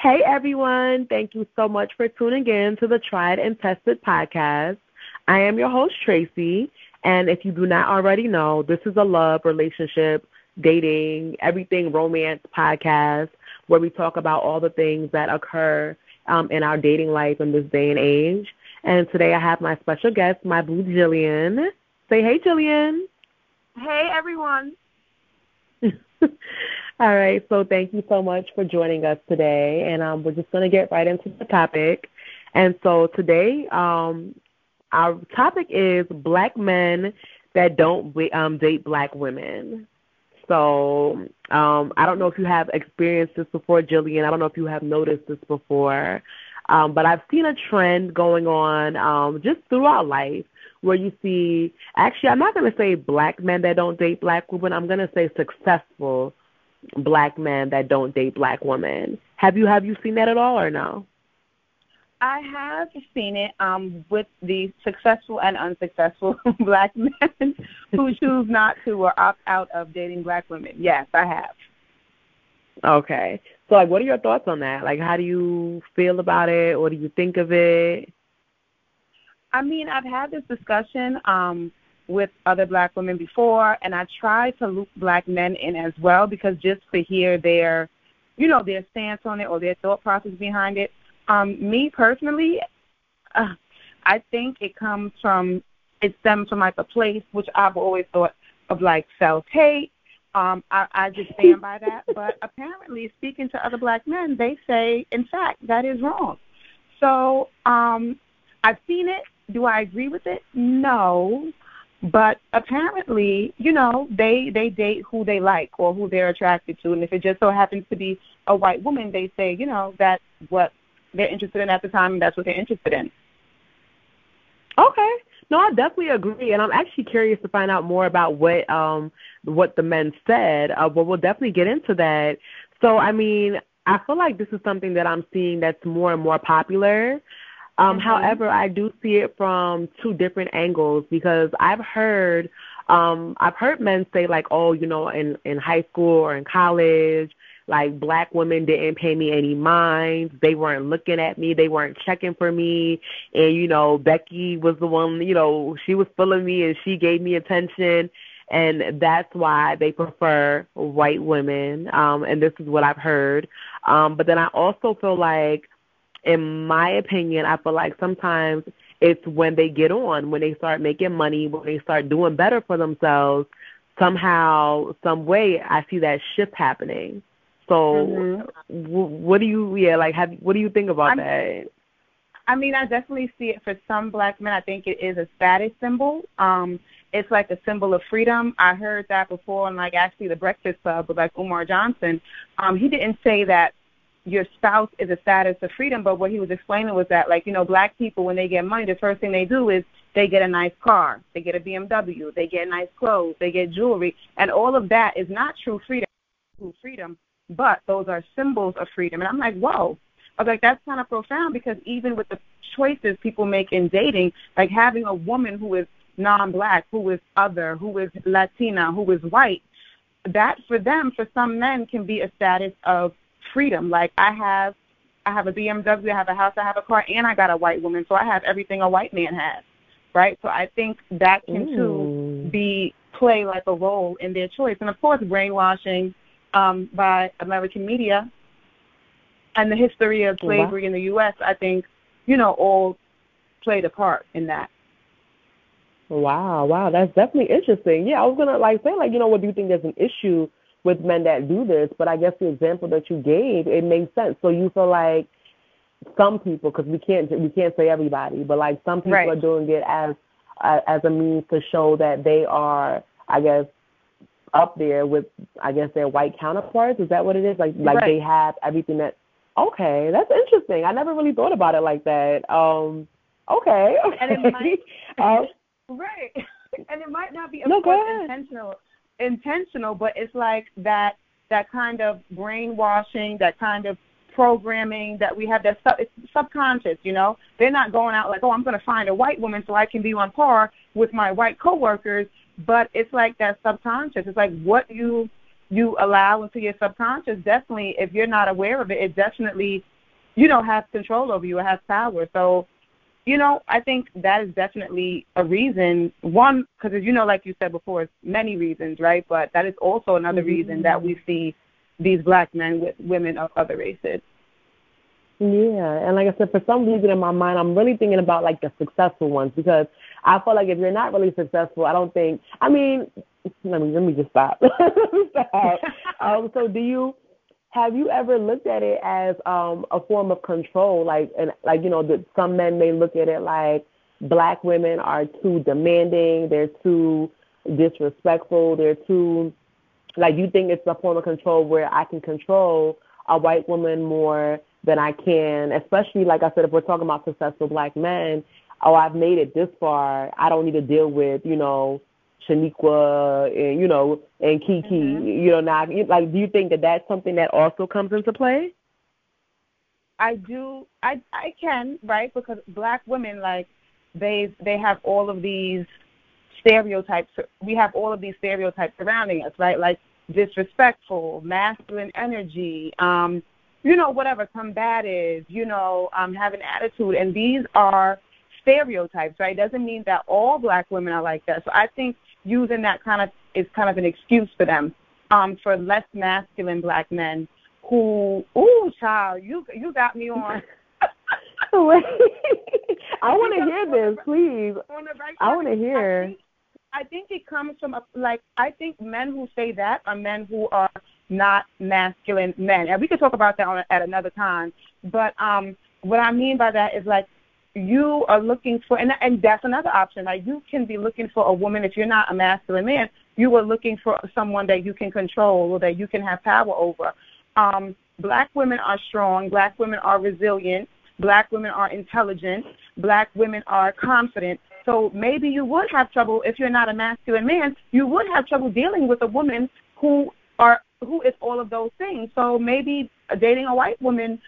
Hey everyone, thank you so much for tuning in to the Tried and Tested podcast. I am your host, Tracy, and if you do not already know, this is a love, relationship, dating, everything romance podcast where we talk about all the things that occur um, in our dating life in this day and age. And today I have my special guest, my boo Jillian. Say hey, Jillian. Hey, everyone. All right, so thank you so much for joining us today, and um, we're just going to get right into the topic. And so today, um, our topic is black men that don't um, date black women. So um, I don't know if you have experienced this before, Jillian. I don't know if you have noticed this before, um, but I've seen a trend going on um, just throughout life where you see. Actually, I'm not going to say black men that don't date black women. I'm going to say successful black men that don't date black women. Have you have you seen that at all or no? I have seen it um, with the successful and unsuccessful black men who choose not to or opt out of dating black women. Yes, I have. Okay. So, like, what are your thoughts on that? Like, how do you feel about it? What do you think of it? I mean, I've had this discussion um, with other black women before, and I try to loop black men in as well because just to hear their, you know, their stance on it or their thought process behind it. Um, me personally, uh, I think it comes from, it stems from like a place which I've always thought of like self hate. Um, I, I just stand by that. But apparently, speaking to other black men, they say, in fact, that is wrong. So um, I've seen it. Do I agree with it? No. But apparently, you know, they they date who they like or who they're attracted to, and if it just so happens to be a white woman, they say, you know, that's what they're interested in at the time, and that's what they're interested in. Okay. No, I definitely agree, and I'm actually curious to find out more about what um what the men said. Uh, but we'll definitely get into that. So, I mean, I feel like this is something that I'm seeing that's more and more popular. Um, mm-hmm. However, I do see it from two different angles because I've heard um, I've heard men say like, oh, you know, in in high school or in college, like black women didn't pay me any mind. They weren't looking at me. They weren't checking for me. And you know, Becky was the one. You know, she was feeling me and she gave me attention. And that's why they prefer white women. Um, and this is what I've heard. Um, but then I also feel like in my opinion, I feel like sometimes it's when they get on, when they start making money, when they start doing better for themselves, somehow, some way, I see that shift happening. So, mm-hmm. w- what do you, yeah, like, have what do you think about I'm, that? I mean, I definitely see it for some black men. I think it is a status symbol. Um, it's like a symbol of freedom. I heard that before, and like actually the Breakfast Club with like Umar Johnson. Um, he didn't say that your spouse is a status of freedom, but what he was explaining was that, like, you know, black people, when they get money, the first thing they do is they get a nice car, they get a BMW, they get nice clothes, they get jewelry, and all of that is not true freedom, true freedom, but those are symbols of freedom. And I'm like, whoa. I was like, that's kind of profound because even with the choices people make in dating, like having a woman who is non-black, who is other, who is Latina, who is white, that for them, for some men, can be a status of freedom. Like I have I have a BMW, I have a house, I have a car, and I got a white woman, so I have everything a white man has. Right? So I think that can Ooh. too be play like a role in their choice. And of course brainwashing um, by American media and the history of slavery wow. in the US, I think, you know, all played a part in that. Wow, wow, that's definitely interesting. Yeah, I was gonna like say like, you know, what do you think there's an issue with men that do this, but I guess the example that you gave, it makes sense. So you feel like some people, because we can't we can't say everybody, but like some people right. are doing it as uh, as a means to show that they are, I guess, up there with I guess their white counterparts. Is that what it is? Like like right. they have everything that. Okay, that's interesting. I never really thought about it like that. Um, okay, okay. And it might, uh, right, and it might not be no, intentional intentional, but it's like that that kind of brainwashing, that kind of programming that we have that sub, it's subconscious, you know. They're not going out like, oh, I'm going to find a white woman so I can be on par with my white coworkers, but it's like that subconscious. It's like what you you allow into your subconscious, definitely, if you're not aware of it, it definitely, you know, has control over you. It has power. So, you know, I think that is definitely a reason. One, because you know, like you said before, it's many reasons, right? But that is also another mm-hmm. reason that we see these black men with women of other races. Yeah, and like I said, for some reason in my mind, I'm really thinking about like the successful ones because I feel like if you're not really successful, I don't think. I mean, let me let me just stop. stop. um, so, do you have you ever looked at it as um a form of control? Like, and like you know, that some men may look at it like black women are too demanding, they're too disrespectful, they're too like you think it's a form of control where I can control a white woman more than I can, especially like I said, if we're talking about successful black men, oh, I've made it this far. I don't need to deal with, you know, Shaniqua and, you know, and Kiki, mm-hmm. you know, now, like, do you think that that's something that also comes into play? I do. I I can right because black women like they they have all of these stereotypes. We have all of these stereotypes surrounding us, right? Like disrespectful, masculine energy, um, you know, whatever, combative, you know, um, have an attitude. And these are stereotypes, right? It doesn't mean that all black women are like that. So I think using that kind of is kind of an excuse for them, um, for less masculine black men who, ooh, child, you you got me on. I want to hear this, please. I want to hear. I think it comes from a, like I think men who say that are men who are not masculine men, and we could talk about that on, at another time. But um, what I mean by that is like you are looking for, and and that's another option. Like you can be looking for a woman if you're not a masculine man. You are looking for someone that you can control or that you can have power over. Um, black women are strong. Black women are resilient. Black women are intelligent. Black women are confident. So maybe you would have trouble if you're not a masculine man. You would have trouble dealing with a woman who are who is all of those things. So maybe dating a white woman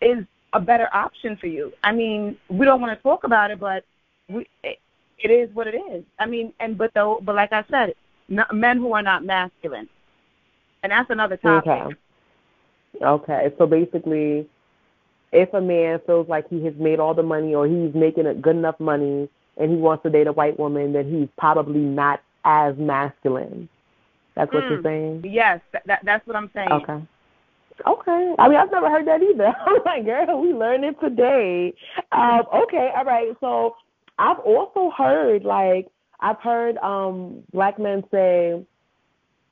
is a better option for you. I mean, we don't want to talk about it, but we, it, it is what it is. I mean, and but though, but like I said, not, men who are not masculine, and that's another topic. Okay. Okay. So basically, if a man feels like he has made all the money or he's making a good enough money and he wants to date a white woman, then he's probably not as masculine. That's what mm. you're saying? Yes, that, that, that's what I'm saying. Okay. Okay. I mean, I've never heard that either. I'm like, girl, we learned it today. Um, okay, all right. So I've also heard, like, I've heard um black men say,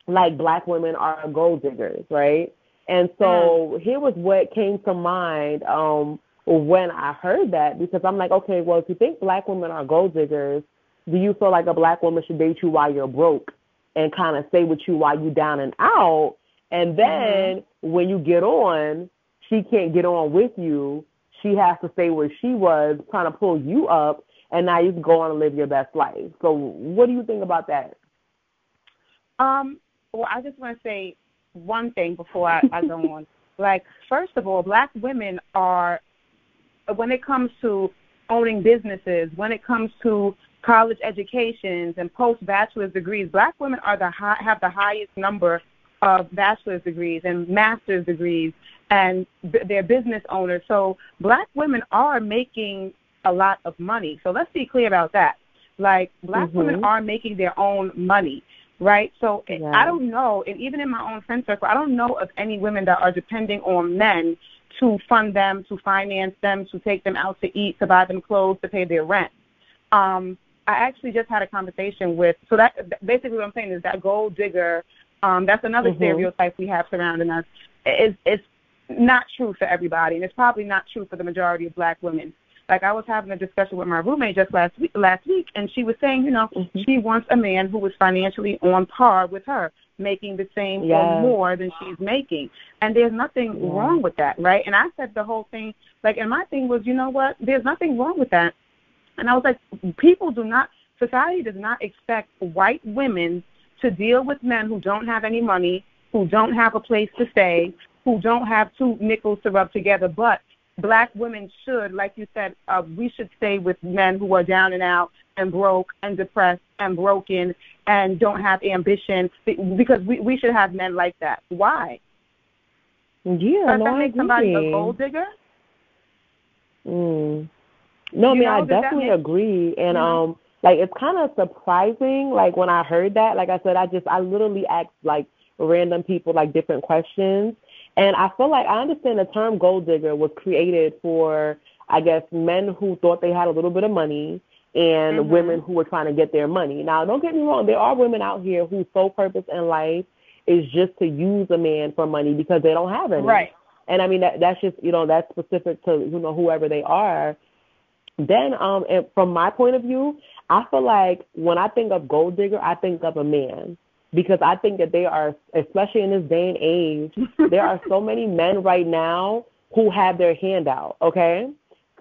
like, black women are gold diggers, right? And so mm. here was what came to mind um when I heard that because I'm like, okay, well, if you think black women are gold diggers, do you feel like a black woman should date you while you're broke and kind of stay with you while you're down and out? And then mm-hmm. when you get on, she can't get on with you. She has to stay where she was, trying to pull you up, and now you can go on and live your best life. So, what do you think about that? Um, well, I just want to say one thing before I, I go on. Like, first of all, black women are when it comes to owning businesses, when it comes to college educations and post bachelor's degrees, black women are the high, have the highest number of bachelor's degrees and master's degrees, and b- they're business owners. So black women are making a lot of money. So let's be clear about that. Like black mm-hmm. women are making their own money, right? So yeah. I don't know, and even in my own friend circle, I don't know of any women that are depending on men to fund them, to finance them, to take them out to eat, to buy them clothes, to pay their rent. Um, I actually just had a conversation with so that basically what I'm saying is that gold digger. Um, that's another mm-hmm. stereotype we have surrounding us. It's, it's not true for everybody, and it's probably not true for the majority of Black women. Like I was having a discussion with my roommate just last week, last week, and she was saying, you know, mm-hmm. she wants a man who was financially on par with her making the same yes. or more than she's making. And there's nothing yeah. wrong with that, right? And I said the whole thing, like, and my thing was, you know what? There's nothing wrong with that. And I was like, people do not, society does not expect white women to deal with men who don't have any money, who don't have a place to stay, who don't have two nickels to rub together. But black women should, like you said, uh, we should stay with men who are down and out and broke and depressed and broken and don't have ambition because we we should have men like that. Why? Yeah, Does no, that make somebody a gold digger? Mm. No, I mean know, I definitely make- agree, and um, like it's kind of surprising. Like when I heard that, like I said, I just I literally asked like random people like different questions, and I feel like I understand the term gold digger was created for I guess men who thought they had a little bit of money and Mhm. women who were trying to get their money. Now, don't get me wrong, there are women out here whose sole purpose in life is just to use a man for money because they don't have any. Right. And I mean that that's just you know that's specific to you know whoever they are. Then um and from my point of view, I feel like when I think of gold digger, I think of a man because I think that they are especially in this day and age, there are so many men right now who have their hand out, okay?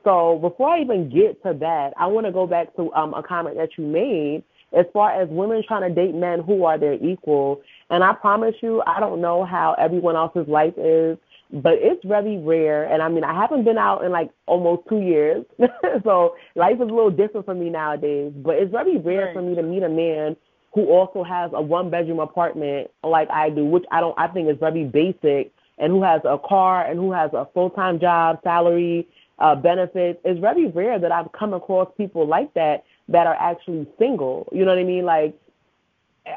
So before I even get to that, I want to go back to um, a comment that you made as far as women trying to date men who are their equal. And I promise you, I don't know how everyone else's life is, but it's very rare. And I mean, I haven't been out in like almost two years, so life is a little different for me nowadays. But it's very rare Right. for me to meet a man who also has a one bedroom apartment like I do, which I don't I think is very basic, and who has a car and who has a full time job, salary, uh, benefits. It's very rare that I've come across people like that that are actually single. You know what I mean? Like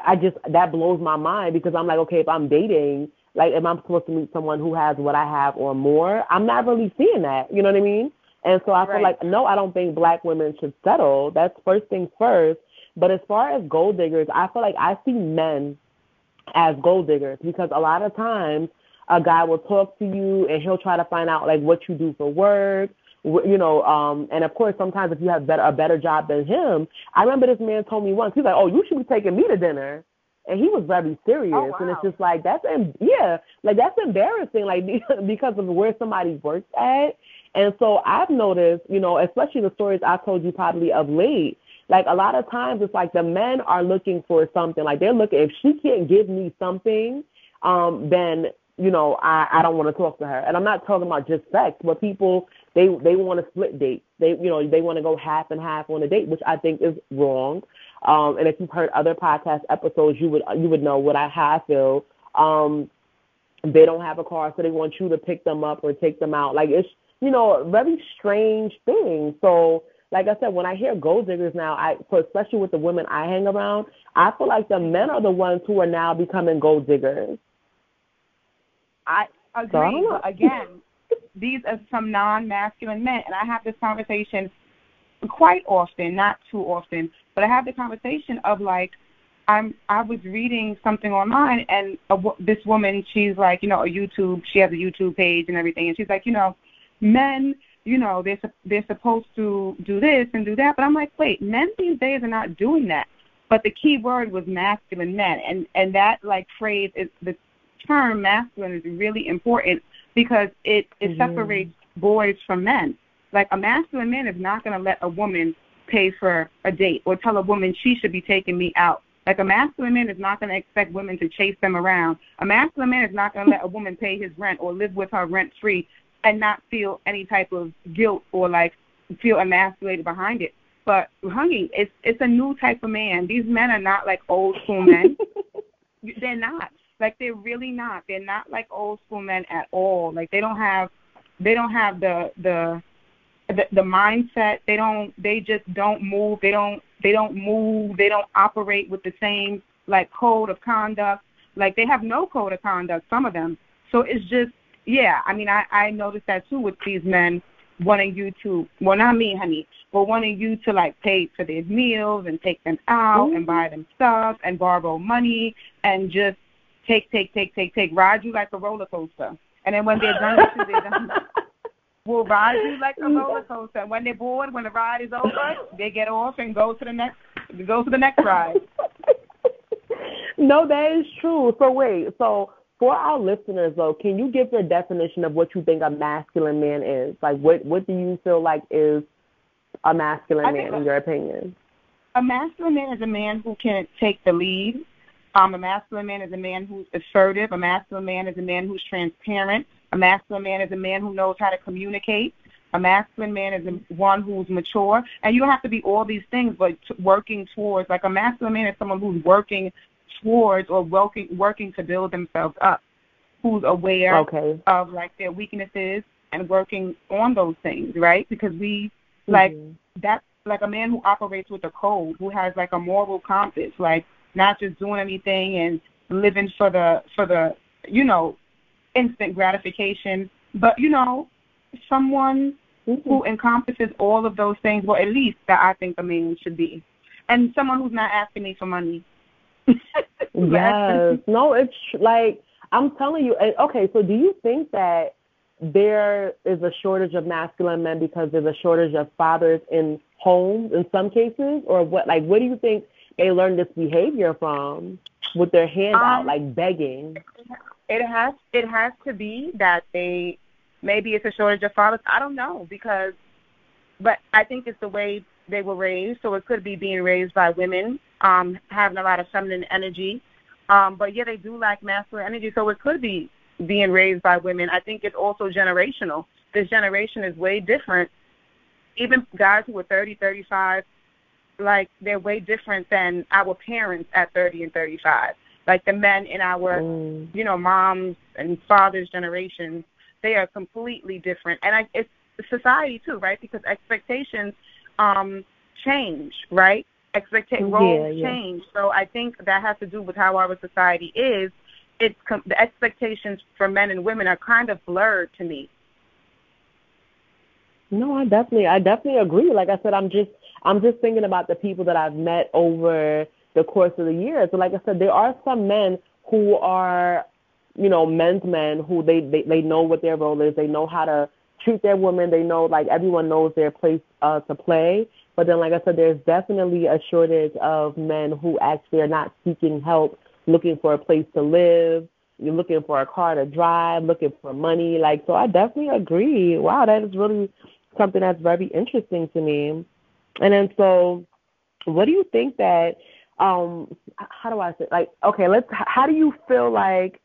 I just that blows my mind because I'm like, okay, if I'm dating, like, am I supposed to meet someone who has what I have or more? I'm not really seeing that. You know what I mean? And so I feel like no, I don't think black women should settle. That's first things first. But as far as gold diggers, I feel like I see men as gold diggers because a lot of times a guy will talk to you and he'll try to find out like what you do for work you know um and of course sometimes if you have better a better job than him i remember this man told me once he's like oh you should be taking me to dinner and he was very serious. Oh, and it's just like that's em- yeah like that's embarrassing like because of where somebody works at. And so i've noticed you know especially the stories i told you probably of late like a lot of times it's like the men are looking for something. Like they're looking if she can't give me something um then you know i i don't want to talk to her. And i'm not talking about just sex but people they they want to split date they you know they want to go half and half on a date which i think is wrong um and if you've heard other podcast episodes you would you would know what i how i feel um they don't have a car so they want you to pick them up or take them out like it's you know a very strange thing so like I said, when I hear gold diggers now, I so especially with the women I hang around, I feel like the men are the ones who are now becoming gold diggers. I So I agree. know. but again, these are some non-masculine men, and I have this conversation quite often, not too often, but I have the conversation of like, I'm I was reading something online, and a, this woman, she's like, you know, a YouTube, she has a YouTube page and everything, and she's like, you know, men, you know, they're they're supposed to do this and do that, but I'm like, wait, men these days are not doing that. But the key word was masculine men, and and that like phrase is the term masculine is really important because it it Mhm. separates boys from men. Like a masculine man is not going to let a woman pay for a date or tell a woman she should be taking me out. Like a masculine man is not going to expect women to chase them around. A masculine man is not going to let a woman pay his rent or live with her rent free and not feel any type of guilt or like feel emasculated behind it. But honey, it's it's a new type of man. These men are not like old school men. they're not. Like they're really not. They're not like old school men at all. Like they don't have they don't have the the the, the mindset. They don't they just don't move. They don't they don't move. They don't operate with the same like code of conduct. Like they have no code of conduct, some of them. So it's just yeah, I mean I, I noticed that too with these men wanting you to well not me, honey, but wanting you to like pay for their meals and take them out and buy them stuff and borrow money and just take, take, take, take, take, ride you like a roller coaster. And then when they're done with you, they're done. Will ride you like a roller coaster. When they're bored, when the ride is over, they get off and go to the next go to the next ride. no, that is true. So wait, so for our listeners though, can you give your definition of what you think a masculine man is? Like what what do you feel like is a masculine man in your opinion? A masculine man is a man who can take the lead. Um, a masculine man is a man who's assertive. A masculine man is a man who's transparent. A masculine man is a man who knows how to communicate. A masculine man is one who's mature, and you don't have to be all these things, but working towards. Like a masculine man is someone who's working towards or working working to build themselves up, who's aware okay. of like their weaknesses and working on those things, right? Because we like Mhm. that's like a man who operates with a code, who has like a moral compass, like not just doing anything and living for the for the you know instant gratification, but you know someone who mm-hmm. encompasses all of those things. Well, at least that I think a man should be, and someone who's not asking me for money. Yes. No, it's like I'm telling you. Eh, okay, so do you think that there is a shortage of masculine men because there's a shortage of fathers in homes in some cases, or what? Like, what do you think they learn this behavior from with their hand out, Um, like begging? It has it has to be that they maybe it's a shortage of fathers. I don't know because, but I think it's the way they were raised. So it could be being raised by women, um, having a lot of feminine energy. Um, but yeah, they do lack masculine energy. So it could be being raised by women. I think it's also generational. This generation is way different. Even guys who are 30, 35, like they're way different than our parents at 30 and 35. Like the men in our Mm. you know, moms and fathers' generations, they are completely different. And I, it's society too, right? Because expectations um, change, right? Expecta- Yeah, roles yeah. change. So I think that has to do with how our society is. It's com- the expectations for men and women are kind of blurred to me. No, I definitely, I definitely agree. Like I said, I'm just, I'm just thinking about the people that I've met over the course of the years. So, like I said, there are some men who are, you know, men's men who they, they, they know what their role is. They know how to treat their women. They know, like everyone knows their place uh, to play. But then, like I said, there's definitely a shortage of men who actually are not seeking help, looking for a place to live. You're looking for a car to drive, looking for money. Like, so I definitely agree. Wow, that is really something that's very interesting to me. And then so what do you think that um how do I say like okay, let's how do you feel like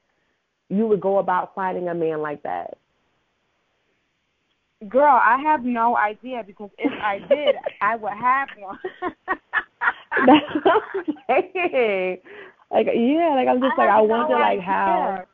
you would go about finding a man like that? Girl, I have no idea because if I did, I would have one. That's what I'm saying. Like yeah, like I'm just like I have no wonder like idea. how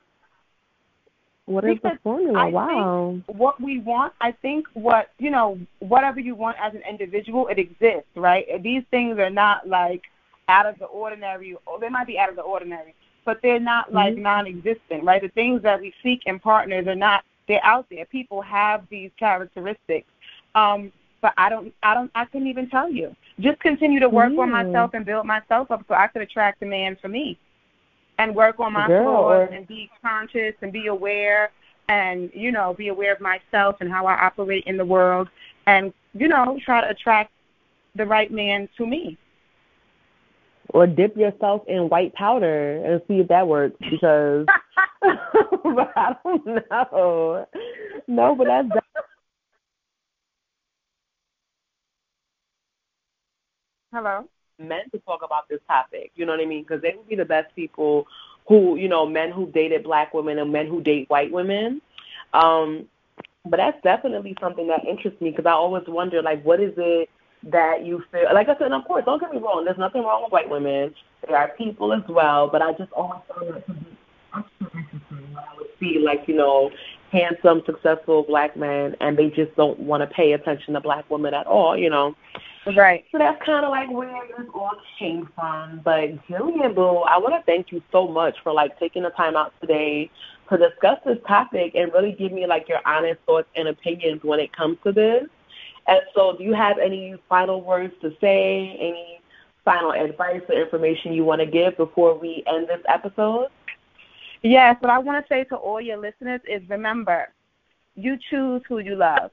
what is the formula? I wow. what we want, I think what, you know, whatever you want as an individual, it exists, right? These things are not like out of the ordinary, or they might be out of the ordinary, but they're not like Mhm. non existent, right? The things that we seek in partners are not, they're out there. People have these characteristics. Um, but I don't, I don't, I couldn't even tell you. Just continue to work on Mm. myself and build myself up so I could attract a man for me and work on my Girl, flaws and be conscious and be aware and you know be aware of myself and how I operate in the world and you know try to attract the right man to me. Or dip yourself in white powder and see if that works because but I don't know. No, but that's Hello. Men to talk about this topic. You know what I mean? Because they would be the best people who, you know, men who dated black women and men who date white women. Um, but that's definitely something that interests me because I always wonder, like, what is it that you feel? Like I said, and of course, don't get me wrong. There's nothing wrong with white women. They are people as well. But I just always found that to be interesting when I would see, like, you know, handsome, successful black men, and they just don't want to pay attention to black women at all. You know. Right. So that's kind of like where this all came from. But Jillian Boo, I want to thank you so much for like taking the time out today to discuss this topic and really give me like your honest thoughts and opinions when it comes to this. And so, do you have any final words to say? Any final advice or information you want to give before we end this episode? Yes, what I want to say to all your listeners is remember, you choose who you love,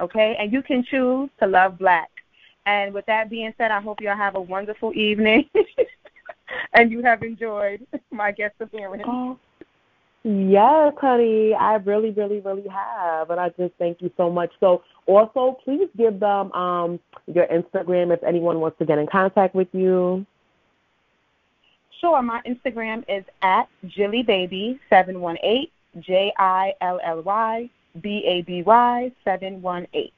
okay? And you can choose to love black. And with that being said, I hope y'all have a wonderful evening and you have enjoyed my guest appearance. Oh, yes, honey. I really, really, really have. And I just thank you so much. So also please give them um your Instagram if anyone wants to get in contact with you. Sure, my Instagram is at JillyBaby718, J I L L Y B A B Y 718.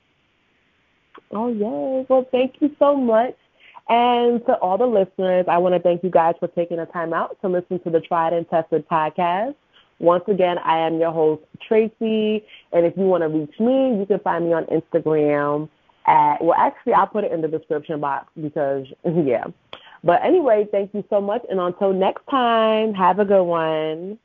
Oh, yes. Well, thank you so much. And to all the listeners, I want to thank you guys for taking the time out to listen to the Tried and Tested podcast. Once again, I am your host, Tracy. And if you want to reach me, you can find me on Instagram at, well, actually, I'll put it in the description box because, yeah. But anyway, thank you so much. And until next time, have a good one.